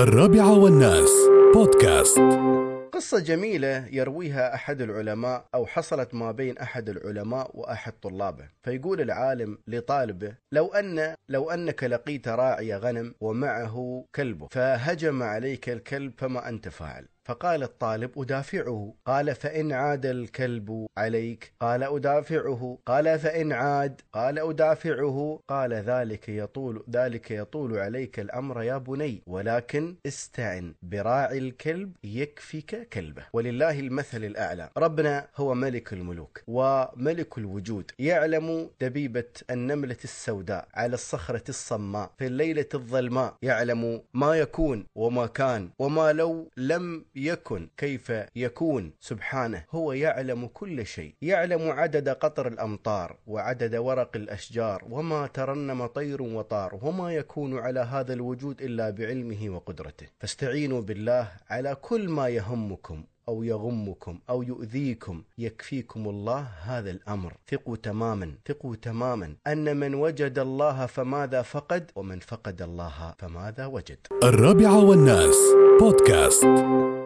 الرابعة والناس. بودكاست. قصة جميلة يرويها أحد العلماء أو حصلت ما بين أحد العلماء وأحد طلابه فيقول العالم لطالبه لو أن لو أنك لقيت راعي غنم ومعه كلبه فهجم عليك الكلب فما أنت فاعل. فقال الطالب أدافعه قال فإن عاد الكلب عليك قال أدافعه قال فإن عاد قال أدافعه قال ذلك يطول ذلك يطول عليك الأمر يا بني ولكن استعن براعي الكلب يكفيك كلبه. ولله المثل الأعلى. ربنا هو ملك الملوك وملك الوجود يعلم دبيبة النملة السوداء على الصخرة الصماء في الليلة الظلماء يعلم ما يكون وما كان وما لو لم يكن كيف يكون. سبحانه هو يعلم كل شيء. يعلم عدد قطر الأمطار وعدد ورق الأشجار وما ترنم طير وطار وما يكون على هذا الوجود إلا بعلمه وقدرته. فاستعينوا بالله على كل ما يهمكم أو يغمكم أو يؤذيكم. يكفيكم الله هذا الأمر. ثقوا تماما ثقوا تماما. أن من وجد الله فماذا فقد؟ ومن فقد الله فماذا وجد؟ الرابعة والناس بودكاست.